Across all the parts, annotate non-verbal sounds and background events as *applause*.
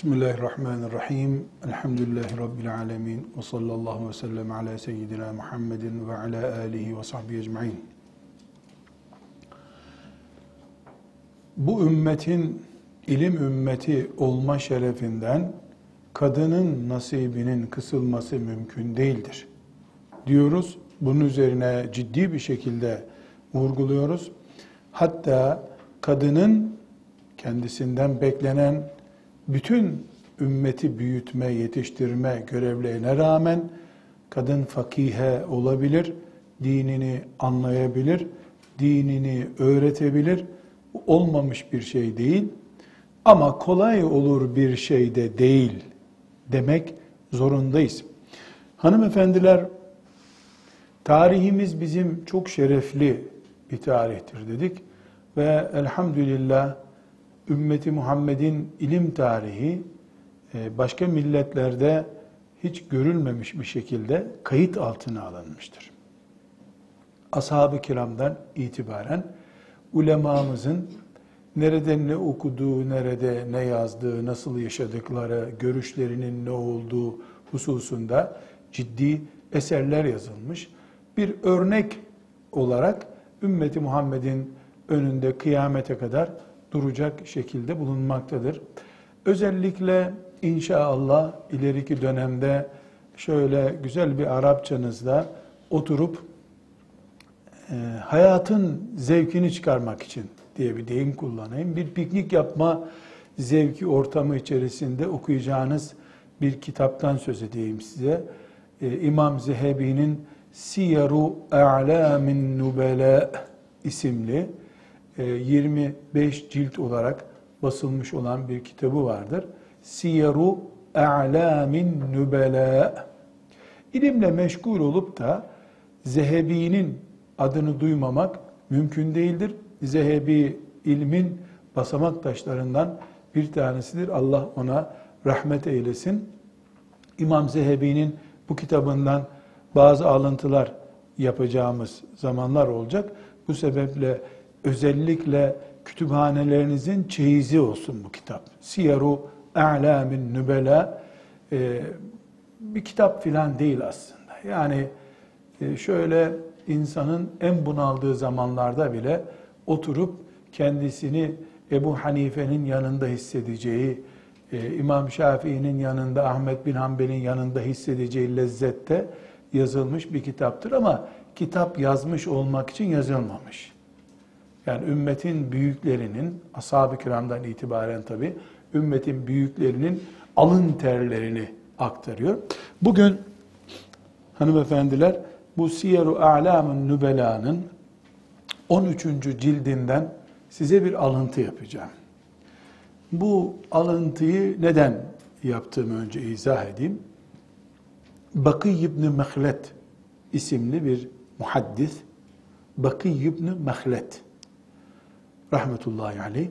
Bismillahirrahmanirrahim. Elhamdülillahi Rabbil alemin. Ve sallallahu ve sellem ala seyyidina Muhammedin ve ala alihi ve sahbihi ecma'in. Bu ümmetin ilim ümmeti olma şerefinden kadının nasibinin kısılması mümkün değildir. Diyoruz. Bunun üzerine ciddi bir şekilde vurguluyoruz. Hatta kadının kendisinden beklenen bütün ümmeti büyütme, yetiştirme görevlerine rağmen kadın fakihe olabilir, dinini anlayabilir, dinini öğretebilir. Olmamış bir şey değil. Ama kolay olur bir şey de değil demek zorundayız. Hanımefendiler, tarihimiz bizim çok şerefli bir tarihtir dedik ve elhamdülillah ümmeti Muhammed'in ilim tarihi e, başka milletlerde hiç görülmemiş bir şekilde kayıt altına alınmıştır. Ashab-ı kiramdan itibaren ulemamızın nerede ne okuduğu, nerede ne yazdığı, nasıl yaşadıkları, görüşlerinin ne olduğu hususunda ciddi eserler yazılmış. Bir örnek olarak ümmeti Muhammed'in önünde kıyamete kadar duracak şekilde bulunmaktadır. Özellikle inşallah ileriki dönemde şöyle güzel bir Arapçanızda oturup e, hayatın zevkini çıkarmak için diye bir deyim kullanayım. Bir piknik yapma zevki ortamı içerisinde okuyacağınız bir kitaptan söz edeyim size. E, İmam Zehebi'nin Siyaru A'lamin Nubela isimli 25 e, cilt olarak basılmış olan bir kitabı vardır. Siyeru A'lamin Nübela. İlimle meşgul olup da Zehebi'nin adını duymamak mümkün değildir. Zehebi ilmin basamak taşlarından bir tanesidir. Allah ona rahmet eylesin. İmam Zehebi'nin bu kitabından bazı alıntılar yapacağımız zamanlar olacak. Bu sebeple özellikle kütüphanelerinizin çeyizi olsun bu kitap. Siyaru A'lamin Nübela e, bir kitap filan değil aslında. Yani e, şöyle insanın en bunaldığı zamanlarda bile oturup kendisini Ebu Hanife'nin yanında hissedeceği, e, İmam Şafii'nin yanında, Ahmet bin Hanbel'in yanında hissedeceği lezzette yazılmış bir kitaptır ama kitap yazmış olmak için yazılmamış. Yani ümmetin büyüklerinin, ashab-ı kiramdan itibaren tabi, ümmetin büyüklerinin alın terlerini aktarıyor. Bugün hanımefendiler bu Siyer-u A'lam'ın Nübela'nın 13. cildinden size bir alıntı yapacağım. Bu alıntıyı neden yaptığımı önce izah edeyim. Bakıy ibn Mehlet isimli bir muhaddis, Bakıy ibn Mehlet rahmetullahi aleyh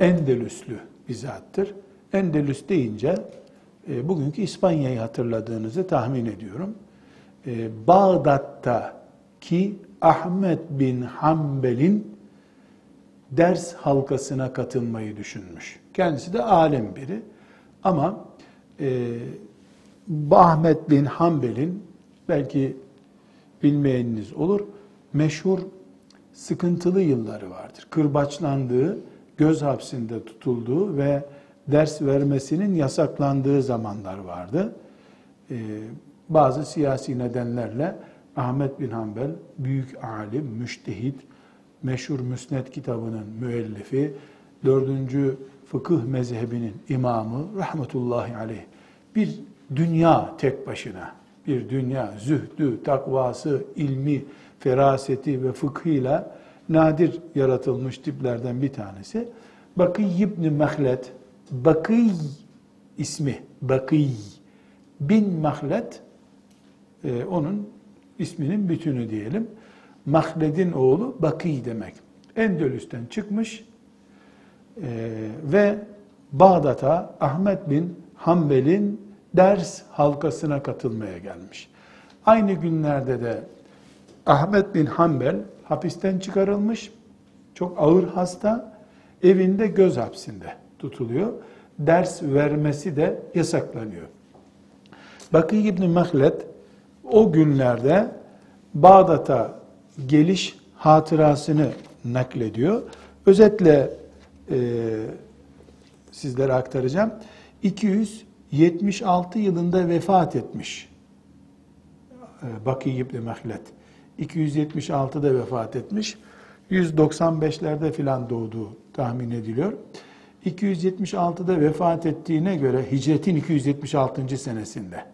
Endelüslü bir zattır. Endelüs deyince e, bugünkü İspanya'yı hatırladığınızı tahmin ediyorum. E, Bağdat'ta ki Ahmet bin Hanbel'in ders halkasına katılmayı düşünmüş. Kendisi de alim biri. Ama e, Ahmet bin Hanbel'in belki bilmeyeniniz olur meşhur sıkıntılı yılları vardır. Kırbaçlandığı, göz hapsinde tutulduğu ve ders vermesinin yasaklandığı zamanlar vardı. Ee, bazı siyasi nedenlerle Ahmet bin Hanbel büyük alim, müştehit, meşhur Müsned kitabının müellifi, dördüncü fıkıh mezhebinin imamı rahmetullahi aleyh bir dünya tek başına, bir dünya zühdü, takvası, ilmi, feraseti ve fıkhıyla nadir yaratılmış tiplerden bir tanesi. Bakıy ibn Mahlet, Bakıy ismi, Bakıy bin Mahlet, e, onun isminin bütünü diyelim. Mahled'in oğlu Bakıy demek. Endülüs'ten çıkmış e, ve Bağdat'a Ahmet bin Hanbel'in ders halkasına katılmaya gelmiş. Aynı günlerde de Ahmet bin Hanbel hapisten çıkarılmış, çok ağır hasta, evinde göz hapsinde tutuluyor ders vermesi de yasaklanıyor. Bakı İbni Mehlet o günlerde Bağdat'a geliş hatırasını naklediyor. Özetle e, sizlere aktaracağım. 276 yılında vefat etmiş e, Bakı İbni Mehlet. 276'da vefat etmiş. 195'lerde filan doğduğu tahmin ediliyor. 276'da vefat ettiğine göre hicretin 276. senesinde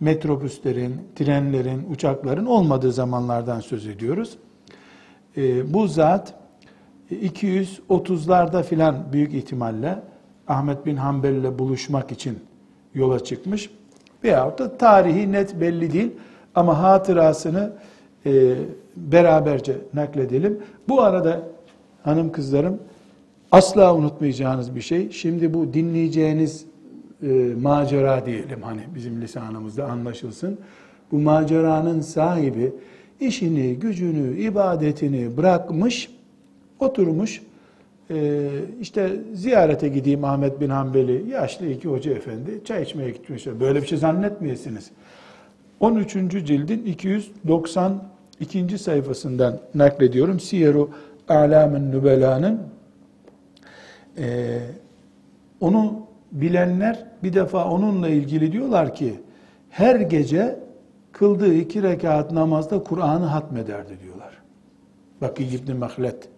metrobüslerin, trenlerin, uçakların olmadığı zamanlardan söz ediyoruz. E, bu zat 230'larda filan büyük ihtimalle Ahmet bin Hanbel ile buluşmak için yola çıkmış. Veyahut da tarihi net belli değil ama hatırasını e, beraberce nakledelim. Bu arada hanım kızlarım asla unutmayacağınız bir şey. Şimdi bu dinleyeceğiniz e, macera diyelim hani bizim lisanımızda anlaşılsın. Bu maceranın sahibi işini, gücünü, ibadetini bırakmış, oturmuş. E, işte ziyarete gideyim Ahmet bin Hanbeli, yaşlı iki hoca efendi, çay içmeye gitmişler. Böyle bir şey zannetmeyesiniz. 13. cildin 292. sayfasından naklediyorum. Siyeru A'lamın Nübela'nın ee, onu bilenler bir defa onunla ilgili diyorlar ki her gece kıldığı iki rekat namazda Kur'an'ı hatmederdi diyorlar. Bakı İbni Mahlet.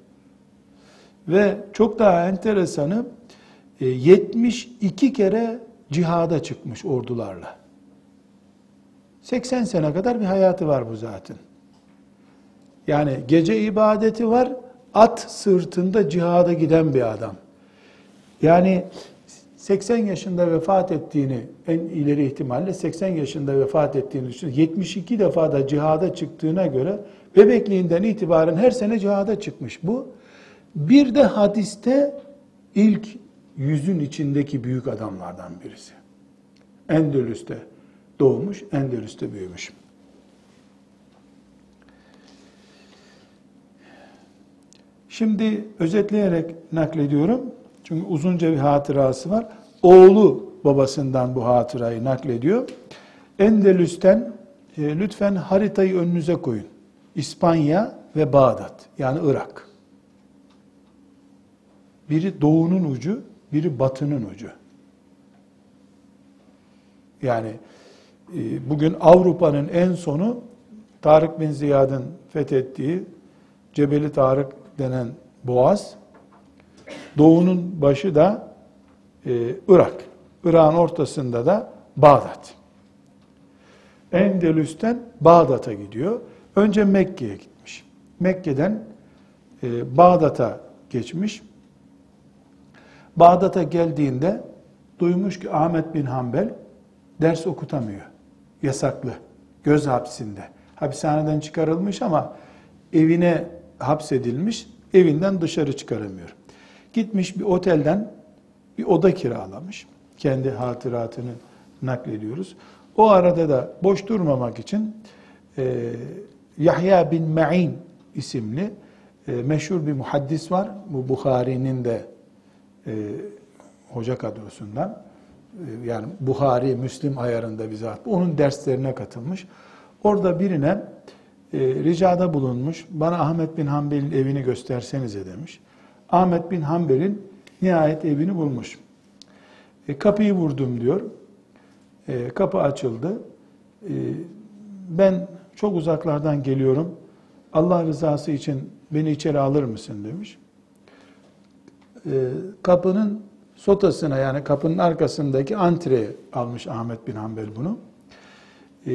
Ve çok daha enteresanı 72 e, kere cihada çıkmış ordularla. 80 sene kadar bir hayatı var bu zaten. Yani gece ibadeti var, at sırtında cihada giden bir adam. Yani 80 yaşında vefat ettiğini, en ileri ihtimalle 80 yaşında vefat ettiğini düşün. 72 defa da cihada çıktığına göre bebekliğinden itibaren her sene cihada çıkmış bu. Bir de hadiste ilk yüzün içindeki büyük adamlardan birisi. Endülüs'te doğmuş, Endülüs'te büyümüş. Şimdi özetleyerek naklediyorum. Çünkü uzunca bir hatırası var. Oğlu babasından bu hatırayı naklediyor. Endülüs'ten e, lütfen haritayı önünüze koyun. İspanya ve Bağdat yani Irak. Biri doğunun ucu, biri batının ucu. Yani e, bugün Avrupa'nın en sonu Tarık bin Ziyad'ın fethettiği Cebeli Tarık denen boğaz. Doğunun başı da e, Irak. Irak'ın ortasında da Bağdat. Endülüs'ten Bağdat'a gidiyor. Önce Mekke'ye gitmiş. Mekke'den e, Bağdat'a geçmiş. Bağdat'a geldiğinde duymuş ki Ahmet bin Hanbel ders okutamıyor. Yasaklı. Göz hapsinde. Hapishaneden çıkarılmış ama evine hapsedilmiş. Evinden dışarı çıkaramıyor. Gitmiş bir otelden bir oda kiralamış. Kendi hatıratını naklediyoruz. O arada da boş durmamak için e, Yahya bin Ma'in isimli e, meşhur bir muhaddis var. Bu Bukhari'nin de e, hoca kadrosundan. E, yani Buhari, Müslim ayarında bizzat. Onun derslerine katılmış. Orada birine e, ricada bulunmuş. Bana Ahmet bin Hanbel'in evini göstersenize demiş. Ahmet bin Hanbel'in nihayet evini bulmuş. E, kapıyı vurdum diyor. E, kapı açıldı. E, ben çok uzaklardan geliyorum. Allah rızası için beni içeri alır mısın demiş. E, kapının sotasına yani kapının arkasındaki antreye almış Ahmet bin Hanbel bunu. E,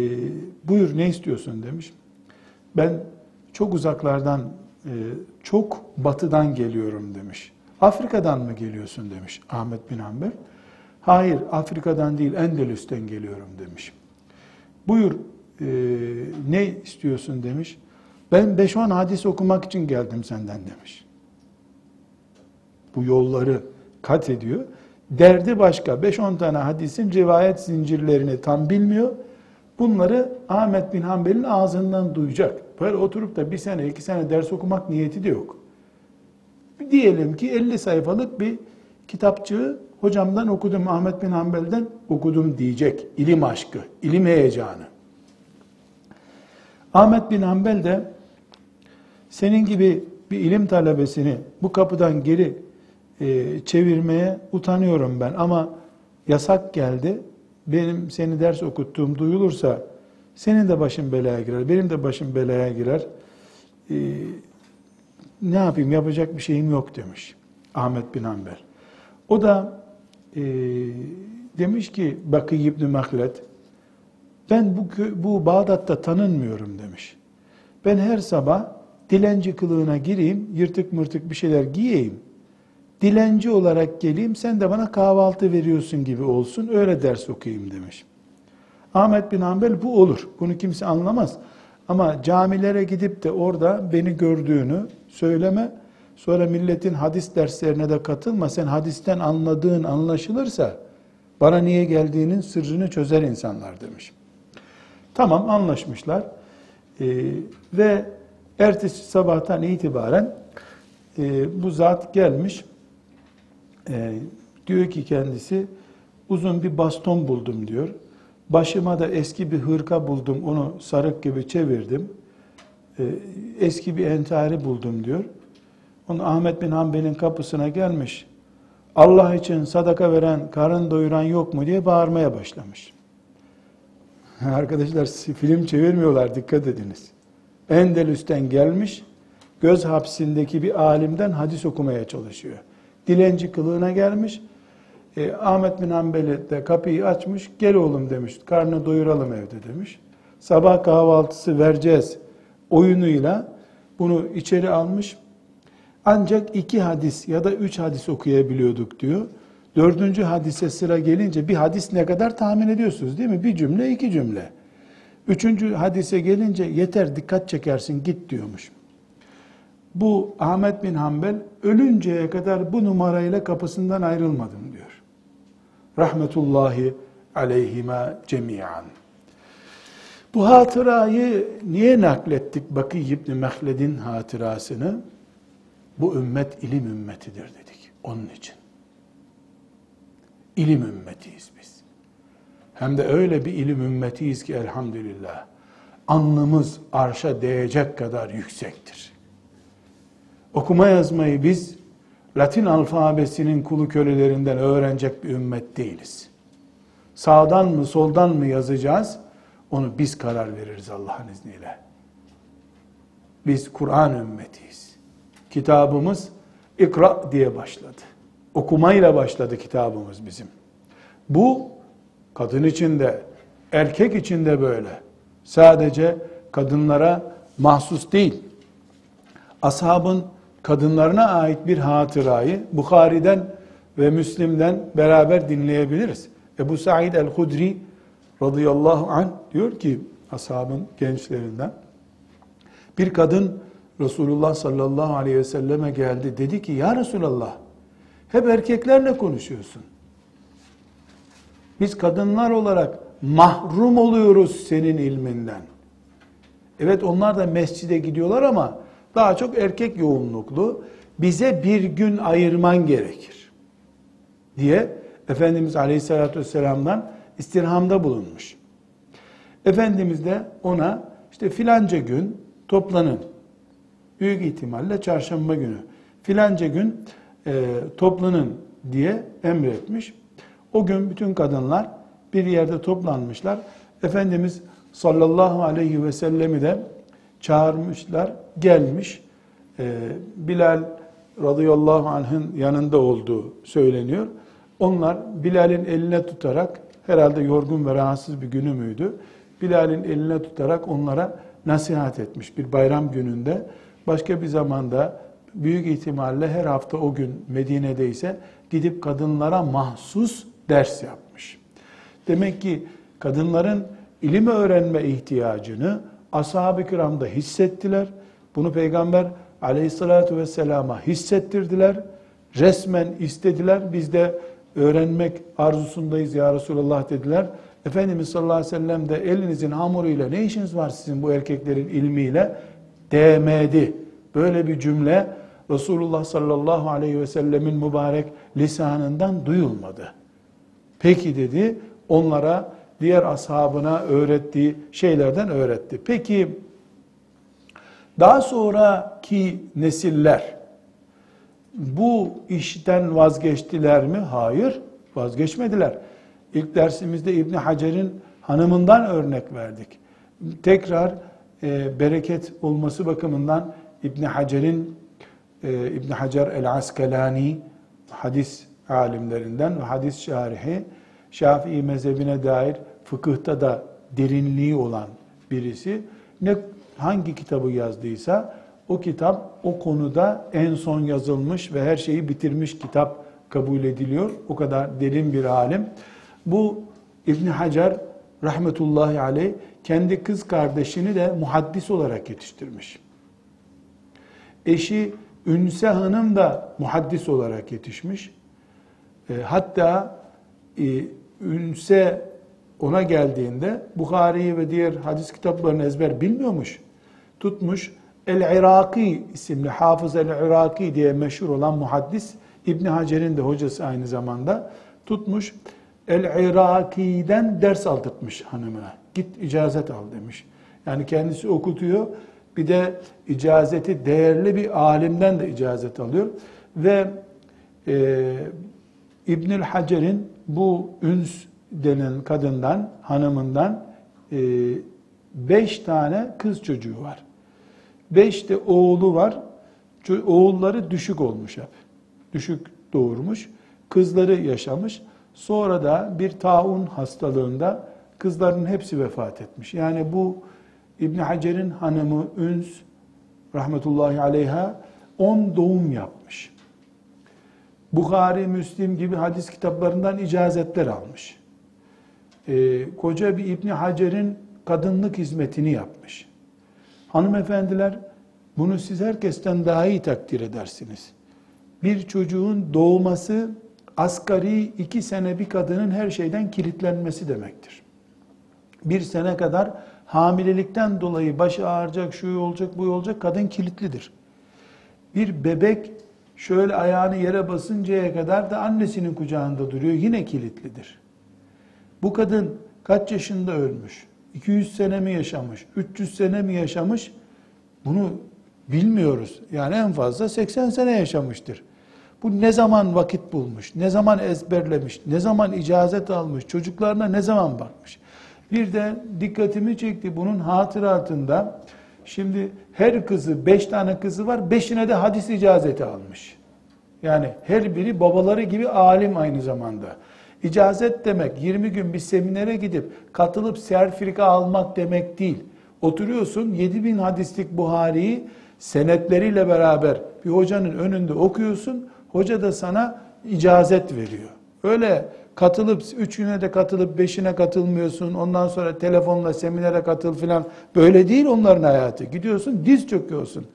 buyur ne istiyorsun demiş. Ben çok uzaklardan, e, çok batıdan geliyorum demiş. Afrika'dan mı geliyorsun demiş Ahmet bin Hanbel. Hayır Afrika'dan değil Endülüs'ten geliyorum demiş. Buyur e, ne istiyorsun demiş. Ben 5-10 hadis okumak için geldim senden demiş. Bu yolları kat ediyor. Derdi başka. 5-10 tane hadisin rivayet zincirlerini tam bilmiyor. Bunları Ahmet bin Hanbel'in ağzından duyacak. Böyle oturup da bir sene, iki sene ders okumak niyeti de yok. Diyelim ki 50 sayfalık bir kitapçığı hocamdan okudum, Ahmet bin Hanbel'den okudum diyecek. İlim aşkı, ilim heyecanı. Ahmet bin Hanbel de senin gibi bir ilim talebesini bu kapıdan geri e, çevirmeye utanıyorum ben ama yasak geldi. Benim seni ders okuttuğum duyulursa senin de başın belaya girer, benim de başım belaya girer. E, ne yapayım yapacak bir şeyim yok demiş Ahmet bin Hanbel. O da e, demiş ki Bakı İbni Mahlet ben bu, bu Bağdat'ta tanınmıyorum demiş. Ben her sabah dilenci kılığına gireyim, yırtık mırtık bir şeyler giyeyim. Dilenci olarak geleyim, sen de bana kahvaltı veriyorsun gibi olsun, öyle ders okuyayım demiş. Ahmet bin Hanbel bu olur. Bunu kimse anlamaz. Ama camilere gidip de orada beni gördüğünü söyleme. Sonra milletin hadis derslerine de katılma. Sen hadisten anladığın anlaşılırsa bana niye geldiğinin sırrını çözer insanlar demiş. Tamam anlaşmışlar. Ee, ve ertesi sabahtan itibaren e, bu zat gelmiş. E, diyor ki kendisi uzun bir baston buldum diyor. Başıma da eski bir hırka buldum, onu sarık gibi çevirdim. Ee, eski bir entari buldum diyor. Onu Ahmet bin Hanbel'in kapısına gelmiş. Allah için sadaka veren, karın doyuran yok mu diye bağırmaya başlamış. *laughs* Arkadaşlar film çevirmiyorlar dikkat ediniz. Endelüs'ten gelmiş, göz hapsindeki bir alimden hadis okumaya çalışıyor. Dilenci kılığına gelmiş, e, Ahmet bin Hanbeli de kapıyı açmış, gel oğlum demiş, karnını doyuralım evde demiş. Sabah kahvaltısı vereceğiz oyunuyla bunu içeri almış. Ancak iki hadis ya da üç hadis okuyabiliyorduk diyor. Dördüncü hadise sıra gelince bir hadis ne kadar tahmin ediyorsunuz değil mi? Bir cümle, iki cümle. Üçüncü hadise gelince yeter dikkat çekersin git diyormuş. Bu Ahmet bin Hanbel ölünceye kadar bu numarayla kapısından ayrılmadım diyor. Rahmetullahi aleyhime cemiyan. Bu hatırayı niye naklettik? Bakı İbni Mehled'in hatırasını. Bu ümmet ilim ümmetidir dedik. Onun için. İlim ümmetiyiz biz. Hem de öyle bir ilim ümmetiyiz ki elhamdülillah. Alnımız arşa değecek kadar yüksektir. Okuma yazmayı biz Latin alfabesinin kulu kölelerinden öğrenecek bir ümmet değiliz. Sağdan mı soldan mı yazacağız? Onu biz karar veririz Allah'ın izniyle. Biz Kur'an ümmetiyiz. Kitabımız ikra diye başladı. Okumayla başladı kitabımız bizim. Bu kadın için de erkek için de böyle. Sadece kadınlara mahsus değil. Ashabın kadınlarına ait bir hatırayı Bukhari'den ve Müslim'den beraber dinleyebiliriz. Ebu Said el-Hudri radıyallahu anh diyor ki ashabın gençlerinden bir kadın Resulullah sallallahu aleyhi ve selleme geldi. Dedi ki ya Resulallah hep erkeklerle konuşuyorsun. Biz kadınlar olarak mahrum oluyoruz senin ilminden. Evet onlar da mescide gidiyorlar ama daha çok erkek yoğunluklu. Bize bir gün ayırman gerekir. Diye Efendimiz Aleyhisselatü Vesselam'dan istirhamda bulunmuş. Efendimiz de ona işte filanca gün toplanın. Büyük ihtimalle çarşamba günü. Filanca gün e, toplanın diye emretmiş. O gün bütün kadınlar bir yerde toplanmışlar. Efendimiz sallallahu aleyhi ve sellemi de çağırmışlar, gelmiş. Ee, Bilal radıyallahu anh'ın yanında olduğu söyleniyor. Onlar Bilal'in eline tutarak, herhalde yorgun ve rahatsız bir günü müydü? Bilal'in eline tutarak onlara nasihat etmiş bir bayram gününde. Başka bir zamanda büyük ihtimalle her hafta o gün Medine'deyse gidip kadınlara mahsus ders yapmış. Demek ki kadınların ilim öğrenme ihtiyacını ashab-ı kiramda hissettiler. Bunu Peygamber aleyhissalatü vesselama hissettirdiler. Resmen istediler. Biz de öğrenmek arzusundayız ya Resulallah dediler. Efendimiz sallallahu aleyhi ve sellem de elinizin hamuruyla ne işiniz var sizin bu erkeklerin ilmiyle demedi. Böyle bir cümle Resulullah sallallahu aleyhi ve sellemin mübarek lisanından duyulmadı. Peki dedi, onlara diğer ashabına öğrettiği şeylerden öğretti. Peki daha sonraki nesiller bu işten vazgeçtiler mi? Hayır, vazgeçmediler. İlk dersimizde İbni Hacer'in hanımından örnek verdik. Tekrar e, bereket olması bakımından İbni Hacer'in e, İbn Hacer el-Askalani hadis alimlerinden ve hadis şarihi Şafii mezhebine dair fıkıhta da derinliği olan birisi ne hangi kitabı yazdıysa o kitap o konuda en son yazılmış ve her şeyi bitirmiş kitap kabul ediliyor. O kadar derin bir alim. Bu İbn Hacer rahmetullahi aleyh kendi kız kardeşini de muhaddis olarak yetiştirmiş. Eşi Ünse Hanım da muhaddis olarak yetişmiş. E, hatta e, Ünse ona geldiğinde Bukhari'yi ve diğer hadis kitaplarını ezber bilmiyormuş. Tutmuş El-Iraki isimli Hafız El-Iraki diye meşhur olan muhaddis İbn Hacer'in de hocası aynı zamanda tutmuş El-Iraki'den ders aldırtmış hanımına. Git icazet al demiş. Yani kendisi okutuyor. Bir de icazeti değerli bir alimden de icazet alıyor. Ve e, İbnül Hacer'in bu üns denen kadından, hanımından e, beş tane kız çocuğu var. Beş de oğlu var. Oğulları düşük olmuş hep. Düşük doğurmuş. Kızları yaşamış. Sonra da bir taun hastalığında kızların hepsi vefat etmiş. Yani bu İbn Hacer'in hanımı Üns rahmetullahi aleyha 10 doğum yapmış. Bukhari, Müslim gibi hadis kitaplarından icazetler almış. Ee, koca bir İbn Hacer'in kadınlık hizmetini yapmış. Hanımefendiler bunu siz herkesten daha iyi takdir edersiniz. Bir çocuğun doğması asgari iki sene bir kadının her şeyden kilitlenmesi demektir. Bir sene kadar hamilelikten dolayı başı ağrıyacak, şu olacak, bu olacak, kadın kilitlidir. Bir bebek şöyle ayağını yere basıncaya kadar da annesinin kucağında duruyor, yine kilitlidir. Bu kadın kaç yaşında ölmüş? 200 sene mi yaşamış? 300 sene mi yaşamış? Bunu bilmiyoruz. Yani en fazla 80 sene yaşamıştır. Bu ne zaman vakit bulmuş, ne zaman ezberlemiş, ne zaman icazet almış, çocuklarına ne zaman bakmış. Bir de dikkatimi çekti bunun hatıratında. Şimdi her kızı, beş tane kızı var, beşine de hadis icazeti almış. Yani her biri babaları gibi alim aynı zamanda. İcazet demek 20 gün bir seminere gidip katılıp sertifika almak demek değil. Oturuyorsun 7000 hadislik Buhari'yi senetleriyle beraber bir hocanın önünde okuyorsun. Hoca da sana icazet veriyor. Öyle katılıp üç de katılıp beşine katılmıyorsun. Ondan sonra telefonla seminere katıl filan. Böyle değil onların hayatı. Gidiyorsun diz çöküyorsun.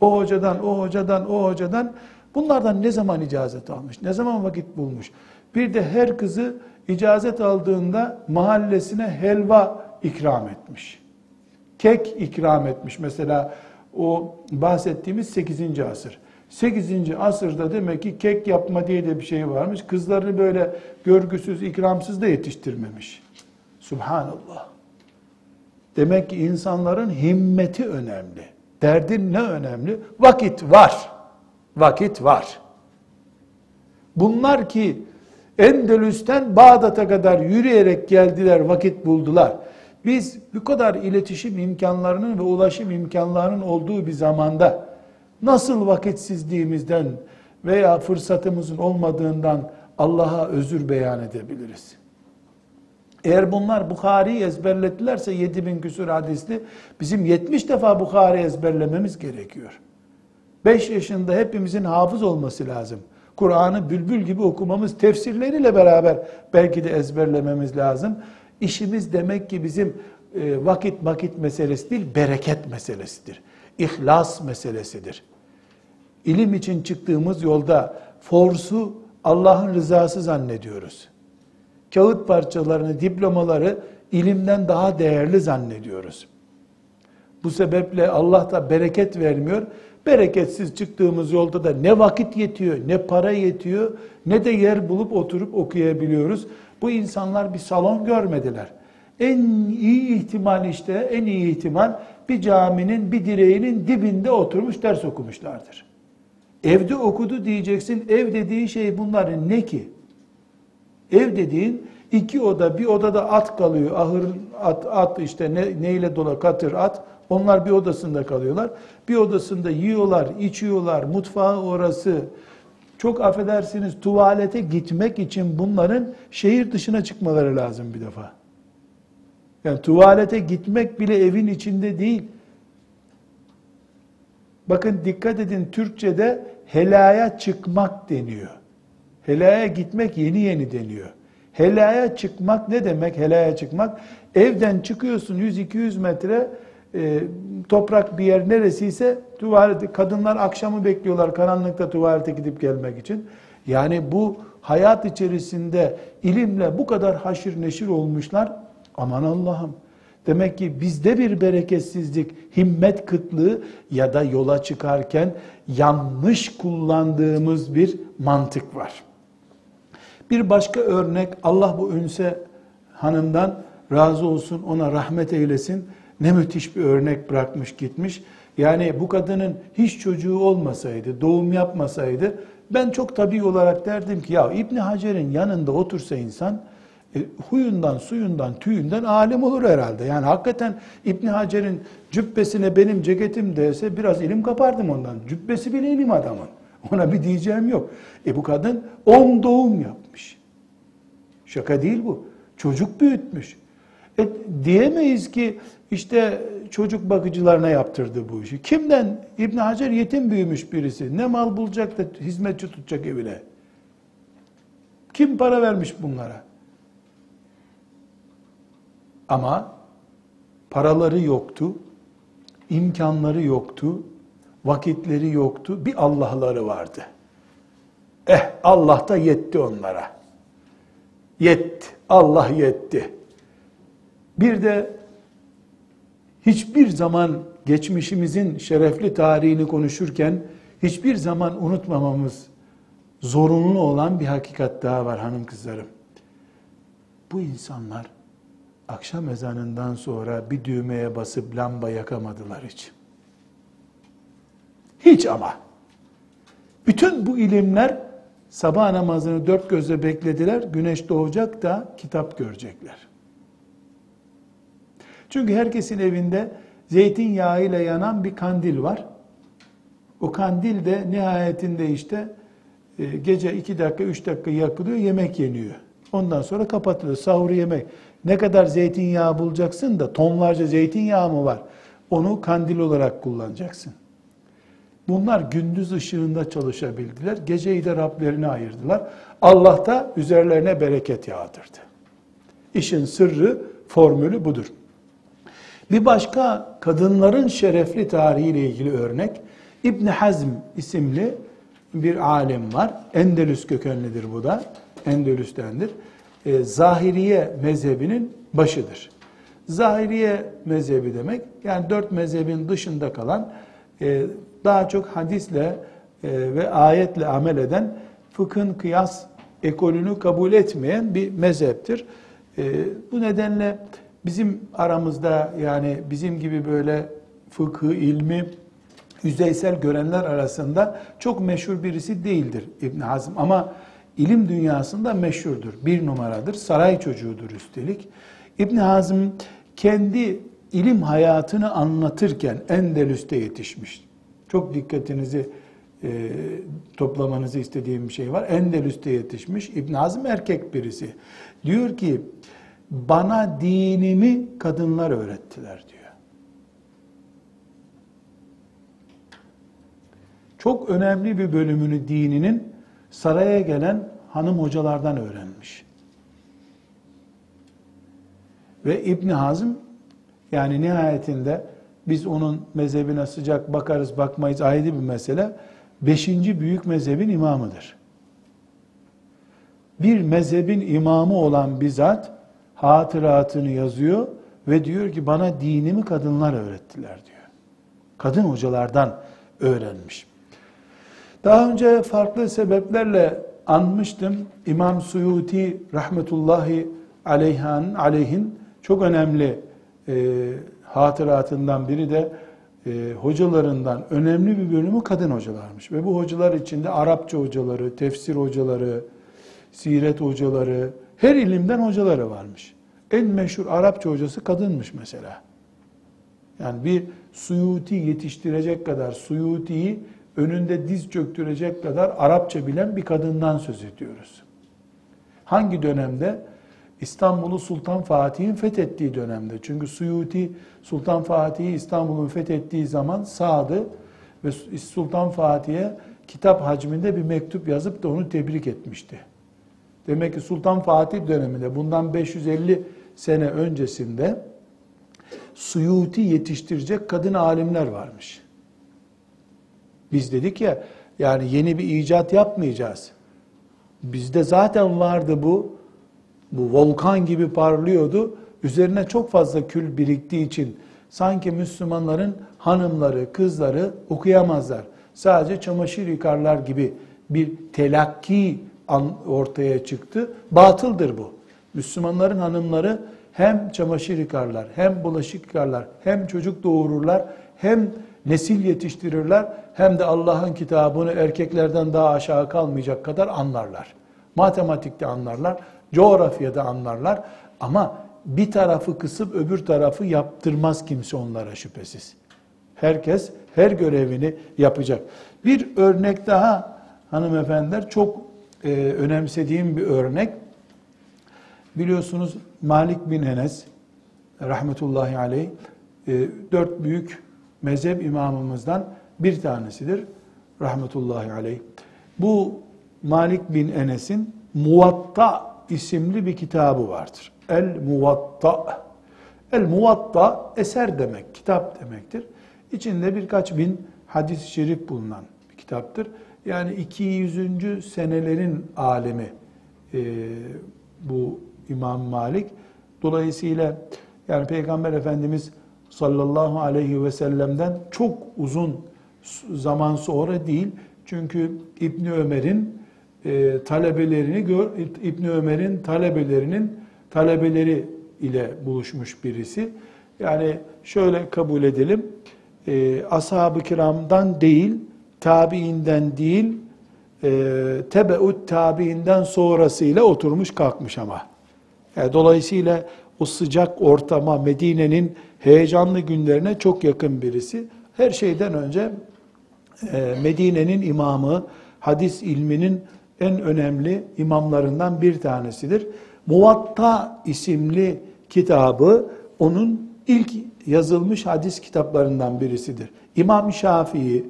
O hocadan, o hocadan, o hocadan. Bunlardan ne zaman icazet almış? Ne zaman vakit bulmuş? Bir de her kızı icazet aldığında mahallesine helva ikram etmiş. Kek ikram etmiş. Mesela o bahsettiğimiz 8. asır. 8. asırda demek ki kek yapma diye de bir şey varmış. Kızlarını böyle görgüsüz, ikramsız da yetiştirmemiş. Subhanallah. Demek ki insanların himmeti önemli. Derdin ne önemli? Vakit var. Vakit var. Bunlar ki Endülüs'ten Bağdat'a kadar yürüyerek geldiler, vakit buldular. Biz bu kadar iletişim imkanlarının ve ulaşım imkanlarının olduğu bir zamanda nasıl vakitsizliğimizden veya fırsatımızın olmadığından Allah'a özür beyan edebiliriz? Eğer bunlar Bukhari'yi ezberlettilerse 7000 küsur hadisli bizim 70 defa Bukhari ezberlememiz gerekiyor. 5 yaşında hepimizin hafız olması lazım. Kur'an'ı bülbül gibi okumamız, tefsirleriyle beraber belki de ezberlememiz lazım. İşimiz demek ki bizim e, vakit vakit meselesi değil, bereket meselesidir. İhlas meselesidir. İlim için çıktığımız yolda forsu Allah'ın rızası zannediyoruz. Kağıt parçalarını, diplomaları ilimden daha değerli zannediyoruz. Bu sebeple Allah da bereket vermiyor. Bereketsiz çıktığımız yolda da ne vakit yetiyor, ne para yetiyor, ne de yer bulup oturup okuyabiliyoruz. Bu insanlar bir salon görmediler. En iyi ihtimal işte, en iyi ihtimal bir caminin bir direğinin dibinde oturmuş ders okumuşlardır. Evde okudu diyeceksin. Ev dediği şey bunların ne ki? Ev dediğin iki oda, bir odada at kalıyor. Ahır at, at işte ne, neyle dola katır at. Onlar bir odasında kalıyorlar. Bir odasında yiyorlar, içiyorlar. Mutfağı orası. Çok affedersiniz tuvalete gitmek için bunların şehir dışına çıkmaları lazım bir defa. Yani tuvalete gitmek bile evin içinde değil. Bakın dikkat edin Türkçe'de helaya çıkmak deniyor. Helaya gitmek yeni yeni deniyor. Helaya çıkmak ne demek helaya çıkmak? Evden çıkıyorsun 100-200 metre e, toprak bir yer neresiyse tuvalete, kadınlar akşamı bekliyorlar karanlıkta tuvalete gidip gelmek için. Yani bu hayat içerisinde ilimle bu kadar haşir neşir olmuşlar. Aman Allah'ım. Demek ki bizde bir bereketsizlik, himmet kıtlığı ya da yola çıkarken yanlış kullandığımız bir mantık var. Bir başka örnek Allah bu Ünse hanımdan razı olsun, ona rahmet eylesin. Ne müthiş bir örnek bırakmış gitmiş. Yani bu kadının hiç çocuğu olmasaydı, doğum yapmasaydı ben çok tabii olarak derdim ki ya İbni Hacer'in yanında otursa insan e, huyundan, suyundan, tüyünden alim olur herhalde. Yani hakikaten İbn Hacer'in cübbesine benim ceketim dese biraz ilim kapardım ondan. Cübbesi bile ilim adamın. Ona bir diyeceğim yok. E bu kadın on doğum yapmış. Şaka değil bu. Çocuk büyütmüş. E diyemeyiz ki işte çocuk bakıcılarına yaptırdı bu işi. Kimden? İbn Hacer yetim büyümüş birisi. Ne mal bulacak da hizmetçi tutacak evine. Kim para vermiş bunlara? Ama paraları yoktu, imkanları yoktu, vakitleri yoktu, bir Allah'ları vardı. Eh Allah da yetti onlara. Yetti, Allah yetti. Bir de hiçbir zaman geçmişimizin şerefli tarihini konuşurken hiçbir zaman unutmamamız zorunlu olan bir hakikat daha var hanım kızlarım. Bu insanlar akşam ezanından sonra bir düğmeye basıp lamba yakamadılar hiç. Hiç ama. Bütün bu ilimler sabah namazını dört gözle beklediler. Güneş doğacak da kitap görecekler. Çünkü herkesin evinde zeytinyağı ile yanan bir kandil var. O kandil de nihayetinde işte e, gece iki dakika, üç dakika yakılıyor, yemek yeniyor. Ondan sonra kapatılıyor. Sahur yemek. Ne kadar zeytinyağı bulacaksın da tonlarca zeytinyağı mı var? Onu kandil olarak kullanacaksın. Bunlar gündüz ışığında çalışabildiler. Geceyi de Rablerine ayırdılar. Allah da üzerlerine bereket yağdırdı. İşin sırrı, formülü budur. Bir başka kadınların şerefli tarihiyle ilgili örnek İbn Hazm isimli bir alim var. Endülüs kökenlidir bu da. Endülüs'tendir. E, Zahiriye mezhebinin başıdır. Zahiriye mezhebi demek yani dört mezhebin dışında kalan e, daha çok hadisle e, ve ayetle amel eden fıkhın kıyas ekolünü kabul etmeyen bir mezheptir. Bu nedenle bizim aramızda yani bizim gibi böyle fıkhı, ilmi yüzeysel görenler arasında çok meşhur birisi değildir İbn Hazm ama ilim dünyasında meşhurdur. Bir numaradır. Saray çocuğudur üstelik. İbn Hazm kendi ilim hayatını anlatırken Endelüs'te yetişmiş. Çok dikkatinizi e, toplamanızı istediğim bir şey var. Endelüs'te yetişmiş. İbn Hazm erkek birisi. Diyor ki bana dinimi kadınlar öğrettiler diyor. Çok önemli bir bölümünü dininin saraya gelen hanım hocalardan öğrenmiş. Ve İbni Hazm yani nihayetinde biz onun mezhebine sıcak bakarız bakmayız ayrı bir mesele. Beşinci büyük mezhebin imamıdır. Bir mezhebin imamı olan bizzat hatıratını yazıyor ve diyor ki bana dinimi kadınlar öğrettiler diyor. Kadın hocalardan öğrenmiş. Daha önce farklı sebeplerle anmıştım. İmam Suyuti rahmetullahi aleyhan, aleyhin çok önemli e, hatıratından biri de e, hocalarından önemli bir bölümü kadın hocalarmış. Ve bu hocalar içinde Arapça hocaları, tefsir hocaları, siret hocaları, her ilimden hocaları varmış. En meşhur Arapça hocası kadınmış mesela. Yani bir Suyuti yetiştirecek kadar, Suyuti'yi önünde diz çöktürecek kadar Arapça bilen bir kadından söz ediyoruz. Hangi dönemde? İstanbul'u Sultan Fatih'in fethettiği dönemde. Çünkü Suyuti Sultan Fatih'i İstanbul'un fethettiği zaman sağdı ve Sultan Fatih'e kitap hacminde bir mektup yazıp da onu tebrik etmişti. Demek ki Sultan Fatih döneminde bundan 550 sene öncesinde Suyuti yetiştirecek kadın alimler varmış. Biz dedik ya yani yeni bir icat yapmayacağız. Bizde zaten vardı bu. Bu volkan gibi parlıyordu. Üzerine çok fazla kül biriktiği için sanki Müslümanların hanımları, kızları okuyamazlar. Sadece çamaşır yıkarlar gibi bir telakki ortaya çıktı. Batıldır bu. Müslümanların hanımları hem çamaşır yıkarlar, hem bulaşık yıkarlar, hem çocuk doğururlar, hem nesil yetiştirirler, hem de Allah'ın kitabını erkeklerden daha aşağı kalmayacak kadar anlarlar. Matematikte anlarlar, coğrafyada anlarlar ama bir tarafı kısıp öbür tarafı yaptırmaz kimse onlara şüphesiz. Herkes her görevini yapacak. Bir örnek daha hanımefendiler çok e, önemsediğim bir örnek. Biliyorsunuz Malik bin Enes rahmetullahi aleyh e, dört büyük mezhep imamımızdan bir tanesidir rahmetullahi aleyh. Bu Malik bin Enes'in Muvatta isimli bir kitabı vardır. El Muvatta. El Muvatta eser demek, kitap demektir. İçinde birkaç bin hadis-i şerif bulunan bir kitaptır. Yani 200. senelerin alemi e, bu İmam Malik. Dolayısıyla yani Peygamber Efendimiz sallallahu aleyhi ve sellem'den çok uzun zaman sonra değil. Çünkü İbni Ömer'in e, talebelerini gör, İbni Ömer'in talebelerinin talebeleri ile buluşmuş birisi. Yani şöyle kabul edelim. E, ashab-ı kiramdan değil, tabiinden değil, e, tebeut tabiinden sonrasıyla oturmuş kalkmış ama. Yani dolayısıyla o sıcak ortama, Medine'nin heyecanlı günlerine çok yakın birisi. Her şeyden önce e, Medine'nin imamı, hadis ilminin en önemli imamlarından bir tanesidir. Muvatta isimli kitabı onun ilk yazılmış hadis kitaplarından birisidir. İmam Şafii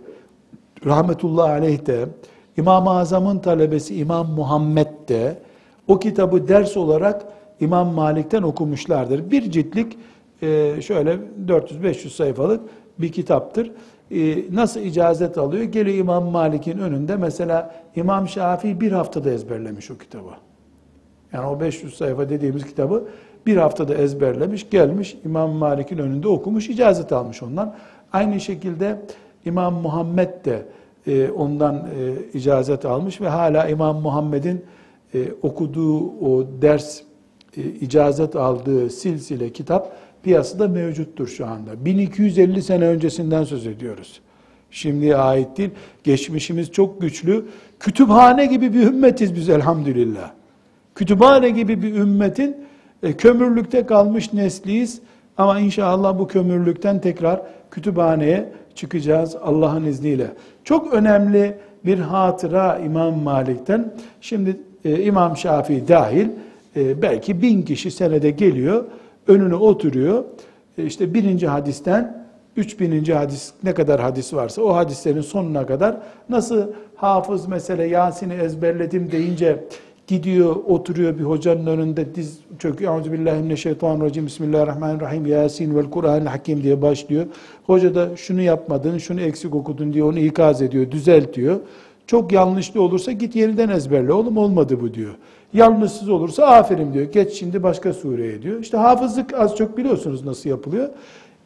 rahmetullahi aleyh de İmam-ı Azam'ın talebesi İmam Muhammed de o kitabı ders olarak İmam Malik'ten okumuşlardır. Bir ciltlik e, şöyle 400-500 sayfalık bir kitaptır. E, nasıl icazet alıyor? Geliyor İmam Malik'in önünde mesela İmam Şafii bir haftada ezberlemiş o kitabı. Yani o 500 sayfa dediğimiz kitabı bir haftada ezberlemiş, gelmiş İmam Malik'in önünde okumuş, icazet almış ondan. Aynı şekilde İmam Muhammed de e, ondan icazet almış ve hala İmam Muhammed'in okuduğu o ders e, icazet aldığı silsile kitap piyasada mevcuttur şu anda. 1250 sene öncesinden söz ediyoruz. Şimdiye ait değil. Geçmişimiz çok güçlü. Kütüphane gibi bir ümmetiz biz elhamdülillah. Kütüphane gibi bir ümmetin e, kömürlükte kalmış nesliyiz. Ama inşallah bu kömürlükten tekrar kütüphaneye çıkacağız Allah'ın izniyle. Çok önemli bir hatıra İmam Malik'ten. Şimdi e, İmam Şafii dahil e, belki bin kişi senede geliyor, önüne oturuyor. E, işte birinci hadisten üç bininci hadis ne kadar hadis varsa o hadislerin sonuna kadar nasıl hafız mesela Yasin'i ezberledim deyince gidiyor oturuyor bir hocanın önünde diz çöküyor. Euzubillahimineşşeytanirracim. Bismillahirrahmanirrahim. Yasin vel Kur'an Hakim diye başlıyor. Hoca da şunu yapmadın, şunu eksik okudun diye onu ikaz ediyor, düzeltiyor. Çok yanlışlı olursa git yeniden ezberle oğlum olmadı bu diyor. Yanlışsız olursa aferin diyor. Geç şimdi başka sureye diyor. İşte hafızlık az çok biliyorsunuz nasıl yapılıyor.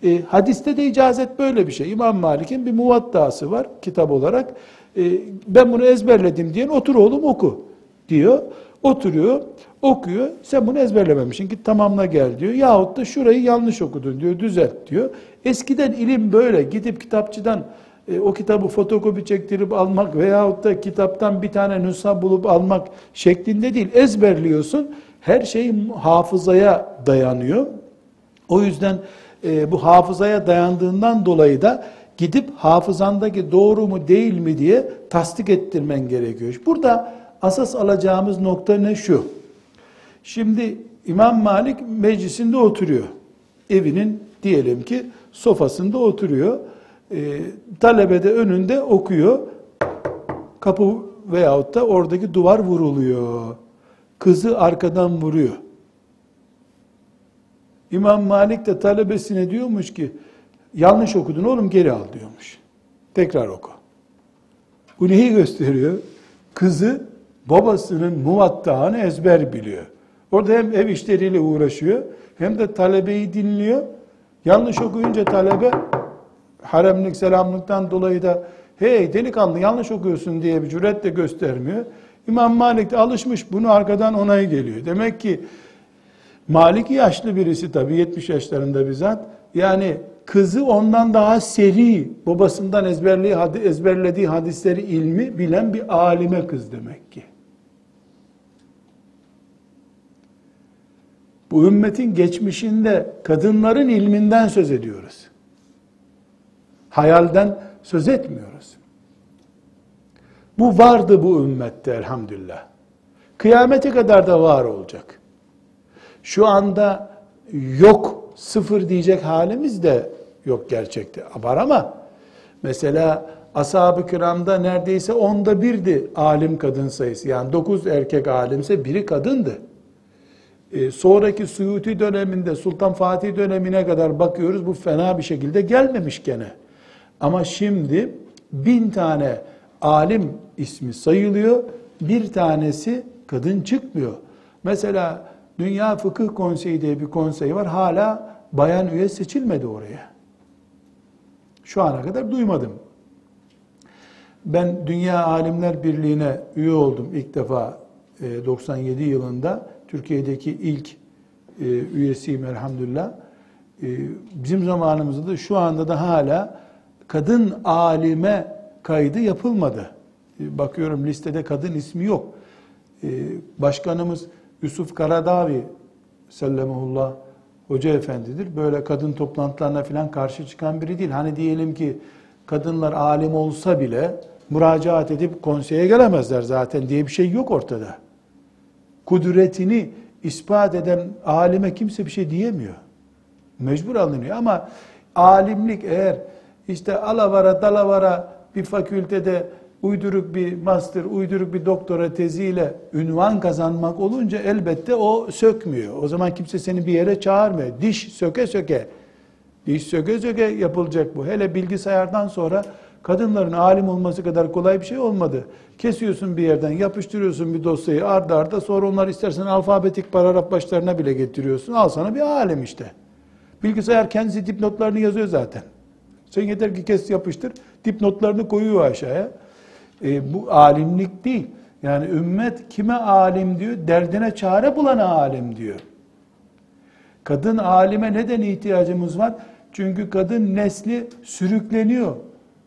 E, hadiste de icazet böyle bir şey. İmam Malik'in bir muvattası var kitap olarak. E, ben bunu ezberledim diyen otur oğlum oku diyor. Oturuyor, okuyor. Sen bunu ezberlememişsin git tamamla gel diyor. Yahut da şurayı yanlış okudun diyor, düzelt diyor. Eskiden ilim böyle. Gidip kitapçıdan e, o kitabı fotokopi çektirip almak veyahut da kitaptan bir tane nüsha bulup almak şeklinde değil. Ezberliyorsun. Her şey hafızaya dayanıyor. O yüzden e, bu hafızaya dayandığından dolayı da gidip hafızandaki doğru mu değil mi diye tasdik ettirmen gerekiyor. Burada asas alacağımız nokta ne şu? Şimdi İmam Malik meclisinde oturuyor. Evinin diyelim ki sofasında oturuyor. E, talebe de önünde okuyor. Kapı veyahut da oradaki duvar vuruluyor. Kızı arkadan vuruyor. İmam Malik de talebesine diyormuş ki yanlış okudun oğlum geri al diyormuş. Tekrar oku. Bu neyi gösteriyor? Kızı babasının muvattağını ezber biliyor. Orada hem ev işleriyle uğraşıyor hem de talebeyi dinliyor. Yanlış okuyunca talebe haremlik selamlıktan dolayı da hey delikanlı yanlış okuyorsun diye bir cüret de göstermiyor. İmam Malik de alışmış bunu arkadan onay geliyor. Demek ki Malik yaşlı birisi tabii 70 yaşlarında bizzat. Yani kızı ondan daha seri, babasından ezberlediği, ezberlediği hadisleri ilmi bilen bir alime kız demek ki. Bu ümmetin geçmişinde kadınların ilminden söz ediyoruz. Hayalden söz etmiyoruz. Bu vardı bu ümmette elhamdülillah. Kıyamete kadar da var olacak. Şu anda yok, sıfır diyecek halimiz de yok gerçekte. Var ama mesela ashab-ı kiramda neredeyse onda birdi alim kadın sayısı. Yani dokuz erkek alimse biri kadındı. Ee, sonraki Suyuti döneminde Sultan Fatih dönemine kadar bakıyoruz bu fena bir şekilde gelmemiş gene. Ama şimdi bin tane alim ismi sayılıyor. Bir tanesi kadın çıkmıyor. Mesela Dünya Fıkıh Konseyi diye bir konsey var. Hala bayan üye seçilmedi oraya. Şu ana kadar duymadım. Ben Dünya Alimler Birliği'ne üye oldum ilk defa 97 e, yılında. Türkiye'deki ilk e, üyesiyim elhamdülillah. E, bizim zamanımızda da şu anda da hala kadın alime kaydı yapılmadı. Bakıyorum listede kadın ismi yok. Başkanımız Yusuf Karadavi sellemullah hoca efendidir. Böyle kadın toplantılarına falan karşı çıkan biri değil. Hani diyelim ki kadınlar alim olsa bile müracaat edip konseye gelemezler zaten diye bir şey yok ortada. Kudretini ispat eden alime kimse bir şey diyemiyor. Mecbur alınıyor ama alimlik eğer işte alavara dalavara bir fakültede uyduruk bir master, uyduruk bir doktora teziyle ünvan kazanmak olunca elbette o sökmüyor. O zaman kimse seni bir yere çağırmıyor. Diş söke söke, diş söke söke yapılacak bu. Hele bilgisayardan sonra kadınların alim olması kadar kolay bir şey olmadı. Kesiyorsun bir yerden, yapıştırıyorsun bir dosyayı arda arda sonra onlar istersen alfabetik paragraf başlarına bile getiriyorsun. Al sana bir alim işte. Bilgisayar kendisi dipnotlarını yazıyor zaten. Sen yeter ki kes yapıştır, dipnotlarını koyuyor aşağıya. E, bu alimlik değil. Yani ümmet kime alim diyor? Derdine çare bulana alim diyor. Kadın alime neden ihtiyacımız var? Çünkü kadın nesli sürükleniyor.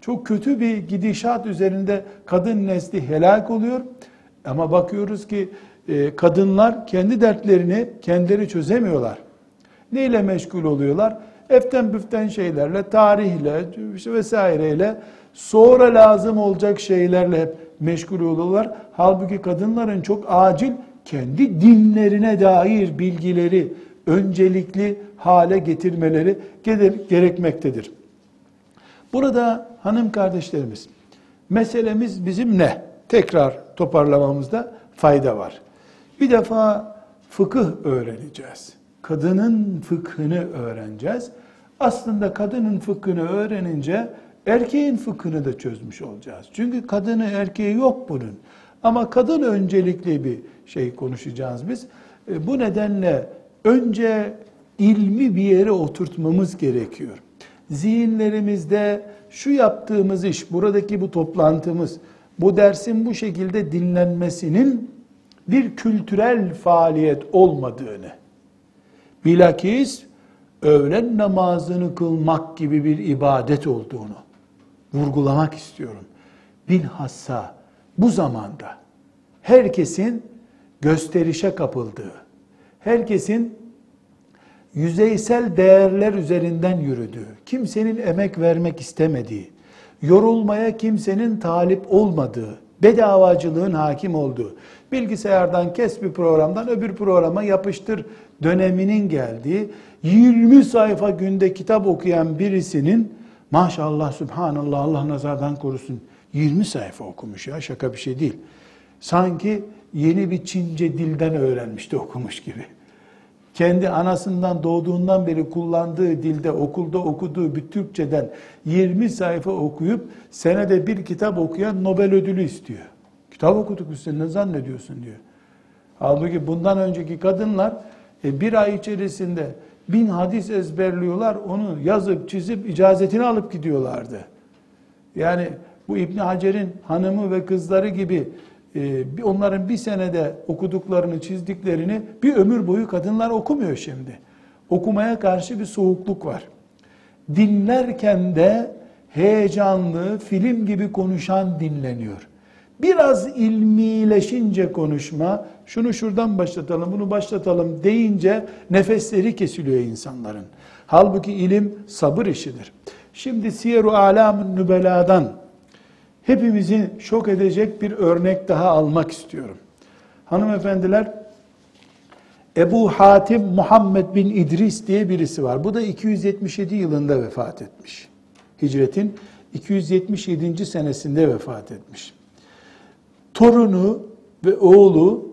Çok kötü bir gidişat üzerinde kadın nesli helak oluyor. Ama bakıyoruz ki e, kadınlar kendi dertlerini kendileri çözemiyorlar. Neyle meşgul oluyorlar? Eften büften şeylerle, tarihle işte vesaireyle sonra lazım olacak şeylerle hep meşgul oluyorlar. Halbuki kadınların çok acil kendi dinlerine dair bilgileri öncelikli hale getirmeleri gerekmektedir. Burada hanım kardeşlerimiz, meselemiz bizim ne? Tekrar toparlamamızda fayda var. Bir defa fıkıh öğreneceğiz. Kadının fıkhını öğreneceğiz. Aslında kadının fıkhını öğrenince erkeğin fıkhını da çözmüş olacağız. Çünkü kadını erkeği yok bunun. Ama kadın öncelikli bir şey konuşacağız biz. E, bu nedenle önce ilmi bir yere oturtmamız gerekiyor. zihinlerimizde şu yaptığımız iş, buradaki bu toplantımız, bu dersin bu şekilde dinlenmesinin bir kültürel faaliyet olmadığını, bilakis öğlen namazını kılmak gibi bir ibadet olduğunu vurgulamak istiyorum. Bilhassa bu zamanda herkesin gösterişe kapıldığı, herkesin yüzeysel değerler üzerinden yürüdüğü, kimsenin emek vermek istemediği, yorulmaya kimsenin talip olmadığı, bedavacılığın hakim olduğu, bilgisayardan kes bir programdan öbür programa yapıştır döneminin geldiği, 20 sayfa günde kitap okuyan birisinin maşallah subhanallah Allah nazardan korusun 20 sayfa okumuş ya şaka bir şey değil. Sanki yeni bir Çince dilden öğrenmişti okumuş gibi. Kendi anasından doğduğundan beri kullandığı dilde okulda okuduğu bir Türkçeden 20 sayfa okuyup senede bir kitap okuyan Nobel ödülü istiyor. Kitap okuduk biz ne zannediyorsun diyor. Halbuki bundan önceki kadınlar e, bir ay içerisinde bin hadis ezberliyorlar, onu yazıp çizip icazetini alıp gidiyorlardı. Yani bu İbn Hacer'in hanımı ve kızları gibi onların bir senede okuduklarını, çizdiklerini bir ömür boyu kadınlar okumuyor şimdi. Okumaya karşı bir soğukluk var. Dinlerken de heyecanlı, film gibi konuşan dinleniyor. Biraz ilmileşince konuşma, şunu şuradan başlatalım, bunu başlatalım deyince nefesleri kesiliyor insanların. Halbuki ilim sabır işidir. Şimdi Siyer-u Alam-ı Nübela'dan hepimizi şok edecek bir örnek daha almak istiyorum. Hanımefendiler, Ebu Hatim Muhammed bin İdris diye birisi var. Bu da 277 yılında vefat etmiş. Hicretin 277. senesinde vefat etmiş. Torunu ve oğlu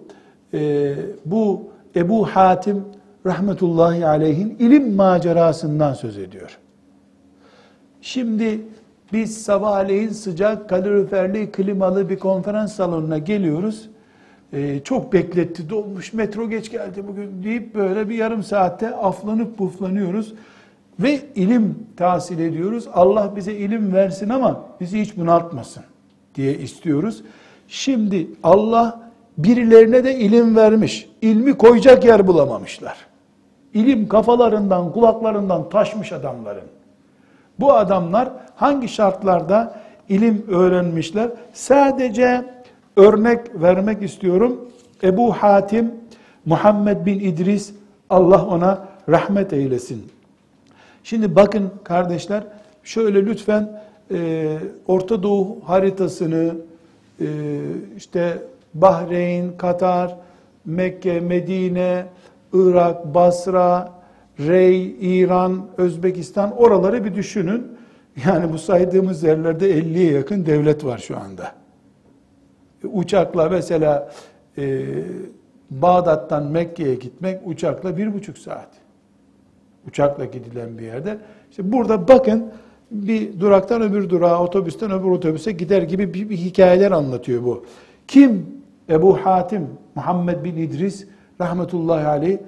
e, bu Ebu Hatim rahmetullahi aleyhin ilim macerasından söz ediyor. Şimdi biz sabahleyin sıcak, kaloriferli, klimalı bir konferans salonuna geliyoruz. Ee, çok bekletti, dolmuş, metro geç geldi bugün deyip böyle bir yarım saatte aflanıp buflanıyoruz. Ve ilim tahsil ediyoruz. Allah bize ilim versin ama bizi hiç bunaltmasın diye istiyoruz. Şimdi Allah birilerine de ilim vermiş. İlmi koyacak yer bulamamışlar. İlim kafalarından, kulaklarından taşmış adamların. Bu adamlar hangi şartlarda ilim öğrenmişler? Sadece örnek vermek istiyorum. Ebu Hatim Muhammed bin İdris Allah ona rahmet eylesin. Şimdi bakın kardeşler şöyle lütfen e, Orta Doğu haritasını e, işte Bahreyn, Katar, Mekke, Medine, Irak, Basra, Rey, İran, Özbekistan oraları bir düşünün. Yani bu saydığımız yerlerde 50'ye yakın devlet var şu anda. Uçakla mesela e, Bağdat'tan Mekke'ye gitmek uçakla bir buçuk saat. Uçakla gidilen bir yerde. İşte burada bakın bir duraktan öbür durağa, otobüsten öbür otobüse gider gibi bir, bir hikayeler anlatıyor bu. Kim? Ebu Hatim, Muhammed bin İdris rahmetullahi aleyh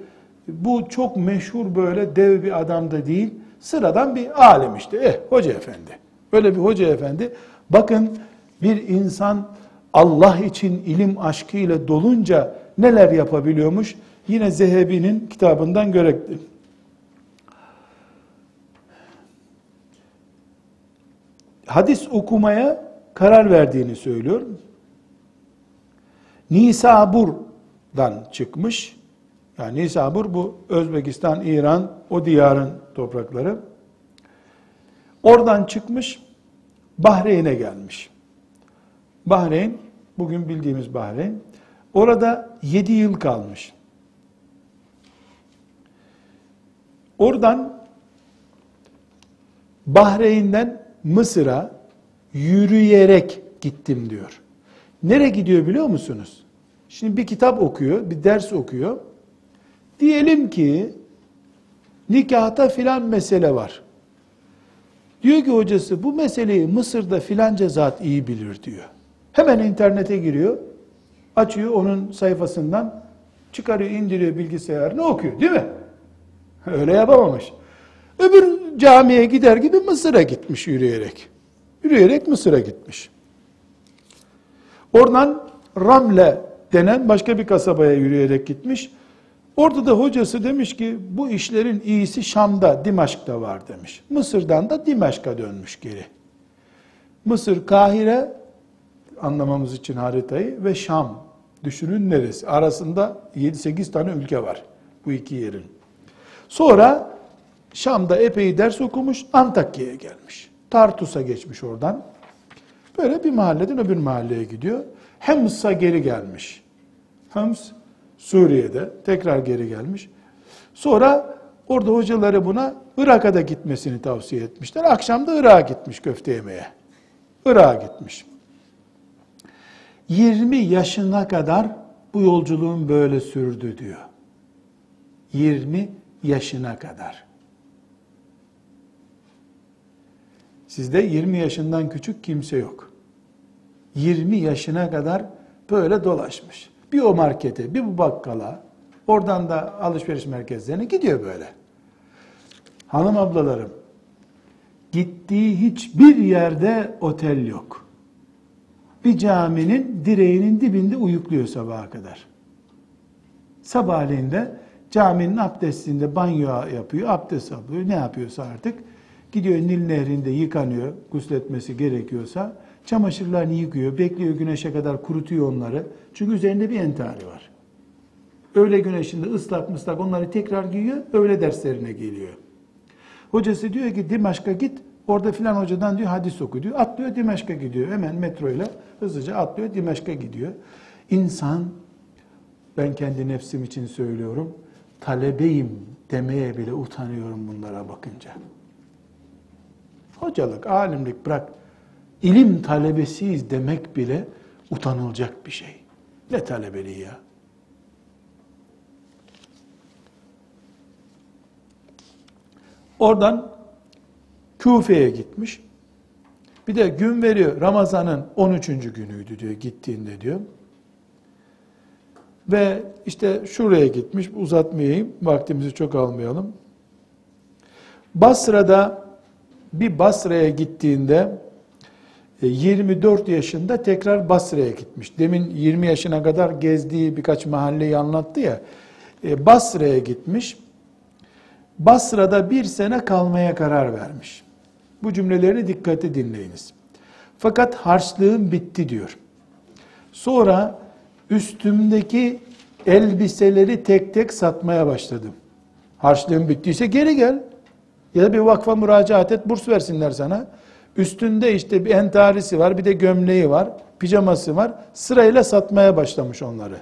bu çok meşhur böyle dev bir adam da değil. Sıradan bir alim işte. Eh hoca efendi. Böyle bir hoca efendi. Bakın bir insan Allah için ilim aşkıyla dolunca neler yapabiliyormuş? Yine Zehebi'nin kitabından görektir. Hadis okumaya karar verdiğini söylüyor. Nisabur'dan çıkmış. Yani Nisabur bu Özbekistan, İran, o diyarın toprakları. Oradan çıkmış, Bahreyn'e gelmiş. Bahreyn, bugün bildiğimiz Bahreyn. Orada 7 yıl kalmış. Oradan Bahreyn'den Mısır'a yürüyerek gittim diyor. Nereye gidiyor biliyor musunuz? Şimdi bir kitap okuyor, bir ders okuyor. Diyelim ki nikahta filan mesele var. Diyor ki hocası bu meseleyi Mısır'da filanca zat iyi bilir diyor. Hemen internete giriyor. Açıyor onun sayfasından çıkarıyor indiriyor bilgisayarını okuyor değil mi? *laughs* Öyle yapamamış. Öbür camiye gider gibi Mısır'a gitmiş yürüyerek. Yürüyerek Mısır'a gitmiş. Oradan Ramle denen başka bir kasabaya yürüyerek gitmiş. Orada da hocası demiş ki bu işlerin iyisi Şam'da, Dimaşk'ta var demiş. Mısır'dan da Dimaşk'a dönmüş geri. Mısır, Kahire anlamamız için haritayı ve Şam. Düşünün neresi? Arasında 7-8 tane ülke var bu iki yerin. Sonra Şam'da epey ders okumuş, Antakya'ya gelmiş. Tartus'a geçmiş oradan. Böyle bir mahalleden öbür mahalleye gidiyor. Hems'a geri gelmiş. Hems Suriye'de tekrar geri gelmiş. Sonra orada hocaları buna Irak'a da gitmesini tavsiye etmişler. Akşam da Irak'a gitmiş köfte yemeye. Irak'a gitmiş. 20 yaşına kadar bu yolculuğun böyle sürdü diyor. 20 yaşına kadar. Sizde 20 yaşından küçük kimse yok. 20 yaşına kadar böyle dolaşmış. Bir o markete, bir bu bakkala, oradan da alışveriş merkezlerine gidiyor böyle. Hanım ablalarım, gittiği hiçbir yerde otel yok. Bir caminin direğinin dibinde uyukluyor sabaha kadar. Sabahleyin de caminin abdestinde banyo yapıyor, abdest alıyor, ne yapıyorsa artık. Gidiyor Nil Nehri'nde yıkanıyor, gusletmesi gerekiyorsa. Çamaşırlarını yıkıyor, bekliyor güneşe kadar kurutuyor onları. Çünkü üzerinde bir entari var. Öğle güneşinde ıslak mıslak onları tekrar giyiyor, öğle derslerine geliyor. Hocası diyor ki Dimaşk'a git, orada filan hocadan diyor hadis oku diyor. Atlıyor Dimaşk'a gidiyor. Hemen metroyla hızlıca atlıyor Dimaşk'a gidiyor. İnsan, ben kendi nefsim için söylüyorum, talebeyim demeye bile utanıyorum bunlara bakınca. Hocalık, alimlik bırak, ilim talebesiyiz demek bile utanılacak bir şey. Ne talebeliği ya? Oradan Küfe'ye gitmiş. Bir de gün veriyor. Ramazan'ın 13. günüydü diyor gittiğinde diyor. Ve işte şuraya gitmiş. Uzatmayayım. Vaktimizi çok almayalım. Basra'da bir Basra'ya gittiğinde 24 e, yaşında tekrar Basra'ya gitmiş. Demin 20 yaşına kadar gezdiği birkaç mahalleyi anlattı ya. E, Basra'ya gitmiş. Basra'da bir sene kalmaya karar vermiş. Bu cümleleri dikkate dinleyiniz. Fakat harçlığım bitti diyor. Sonra üstümdeki elbiseleri tek tek satmaya başladım. Harçlığım bittiyse geri gel. Ya da bir vakfa müracaat et, burs versinler sana. Üstünde işte bir entarisi var, bir de gömleği var, pijaması var. Sırayla satmaya başlamış onları.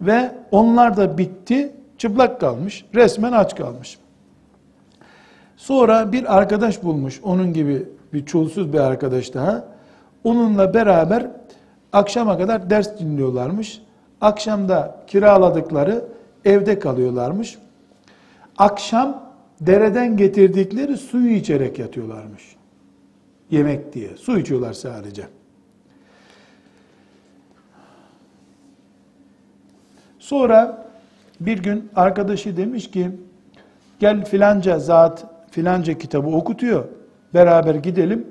Ve onlar da bitti, çıplak kalmış, resmen aç kalmış. Sonra bir arkadaş bulmuş, onun gibi bir çulsuz bir arkadaş daha. Onunla beraber akşama kadar ders dinliyorlarmış. Akşamda kiraladıkları evde kalıyorlarmış. Akşam dereden getirdikleri suyu içerek yatıyorlarmış. Yemek diye. Su içiyorlar sadece. Sonra bir gün arkadaşı demiş ki gel filanca zat filanca kitabı okutuyor. Beraber gidelim.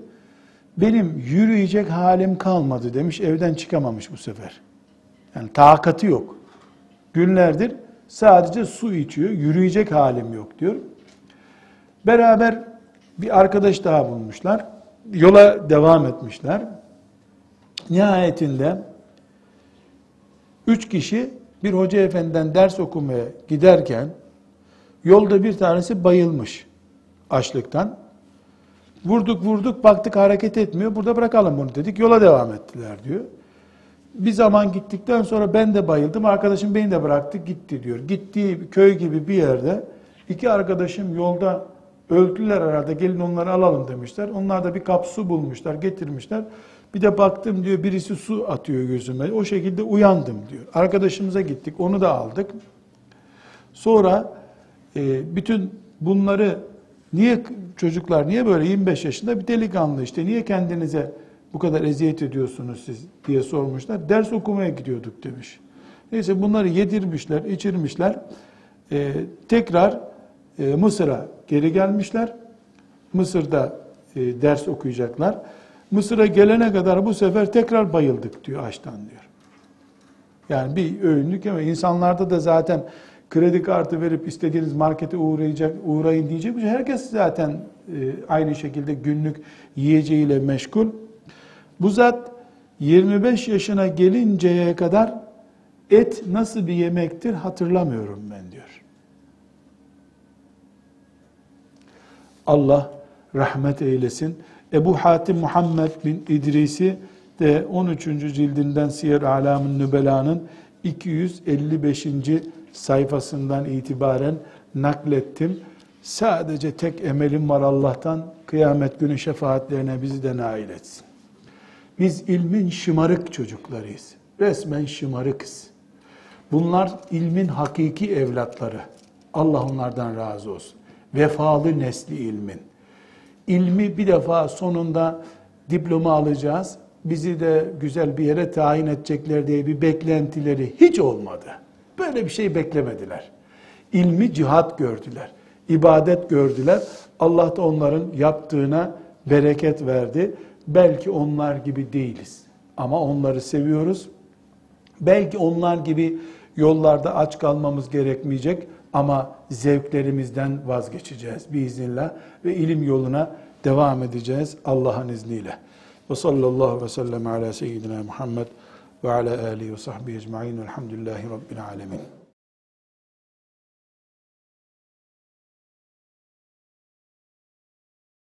Benim yürüyecek halim kalmadı demiş. Evden çıkamamış bu sefer. Yani takatı yok. Günlerdir sadece su içiyor. Yürüyecek halim yok diyor. Beraber bir arkadaş daha bulmuşlar. Yola devam etmişler. Nihayetinde üç kişi bir hoca efendiden ders okumaya giderken yolda bir tanesi bayılmış açlıktan. Vurduk vurduk baktık hareket etmiyor. Burada bırakalım bunu dedik. Yola devam ettiler diyor. Bir zaman gittikten sonra ben de bayıldım. Arkadaşım beni de bıraktı gitti diyor. Gittiği köy gibi bir yerde iki arkadaşım yolda öldüler herhalde gelin onları alalım demişler. Onlar da bir kap su bulmuşlar getirmişler. Bir de baktım diyor birisi su atıyor gözüme. O şekilde uyandım diyor. Arkadaşımıza gittik onu da aldık. Sonra e, bütün bunları Niye çocuklar niye böyle 25 yaşında bir delikanlı işte niye kendinize bu kadar eziyet ediyorsunuz siz diye sormuşlar. Ders okumaya gidiyorduk demiş. Neyse bunları yedirmişler, içirmişler. Ee, tekrar e, Mısır'a geri gelmişler. Mısır'da e, ders okuyacaklar. Mısır'a gelene kadar bu sefer tekrar bayıldık diyor açtan diyor. Yani bir öğünlük ama insanlarda da zaten kredi kartı verip istediğiniz markete uğrayacak, uğrayın diyecek şey. Herkes zaten e, aynı şekilde günlük yiyeceğiyle meşgul. Bu zat 25 yaşına gelinceye kadar et nasıl bir yemektir hatırlamıyorum ben diyor. Allah rahmet eylesin. Ebu Hatim Muhammed bin İdris'i de 13. cildinden Siyer Alamın Nübela'nın 255. sayfasından itibaren naklettim. Sadece tek emelim var Allah'tan kıyamet günü şefaatlerine bizi de nail etsin. Biz ilmin şımarık çocuklarıyız. Resmen şımarıkız. Bunlar ilmin hakiki evlatları. Allah onlardan razı olsun. Vefalı nesli ilmin. İlmi bir defa sonunda diploma alacağız. Bizi de güzel bir yere tayin edecekler diye bir beklentileri hiç olmadı. Böyle bir şey beklemediler. İlmi cihat gördüler. ibadet gördüler. Allah da onların yaptığına bereket verdi. Belki onlar gibi değiliz. Ama onları seviyoruz. Belki onlar gibi yollarda aç kalmamız gerekmeyecek ama zevklerimizden vazgeçeceğiz biiznillah ve ilim yoluna devam edeceğiz Allah'ın izniyle. Ve sallallahu ve sellem ala seyyidina Muhammed ve ala alihi ve sahbihi ecma'in velhamdülillahi rabbil alemin.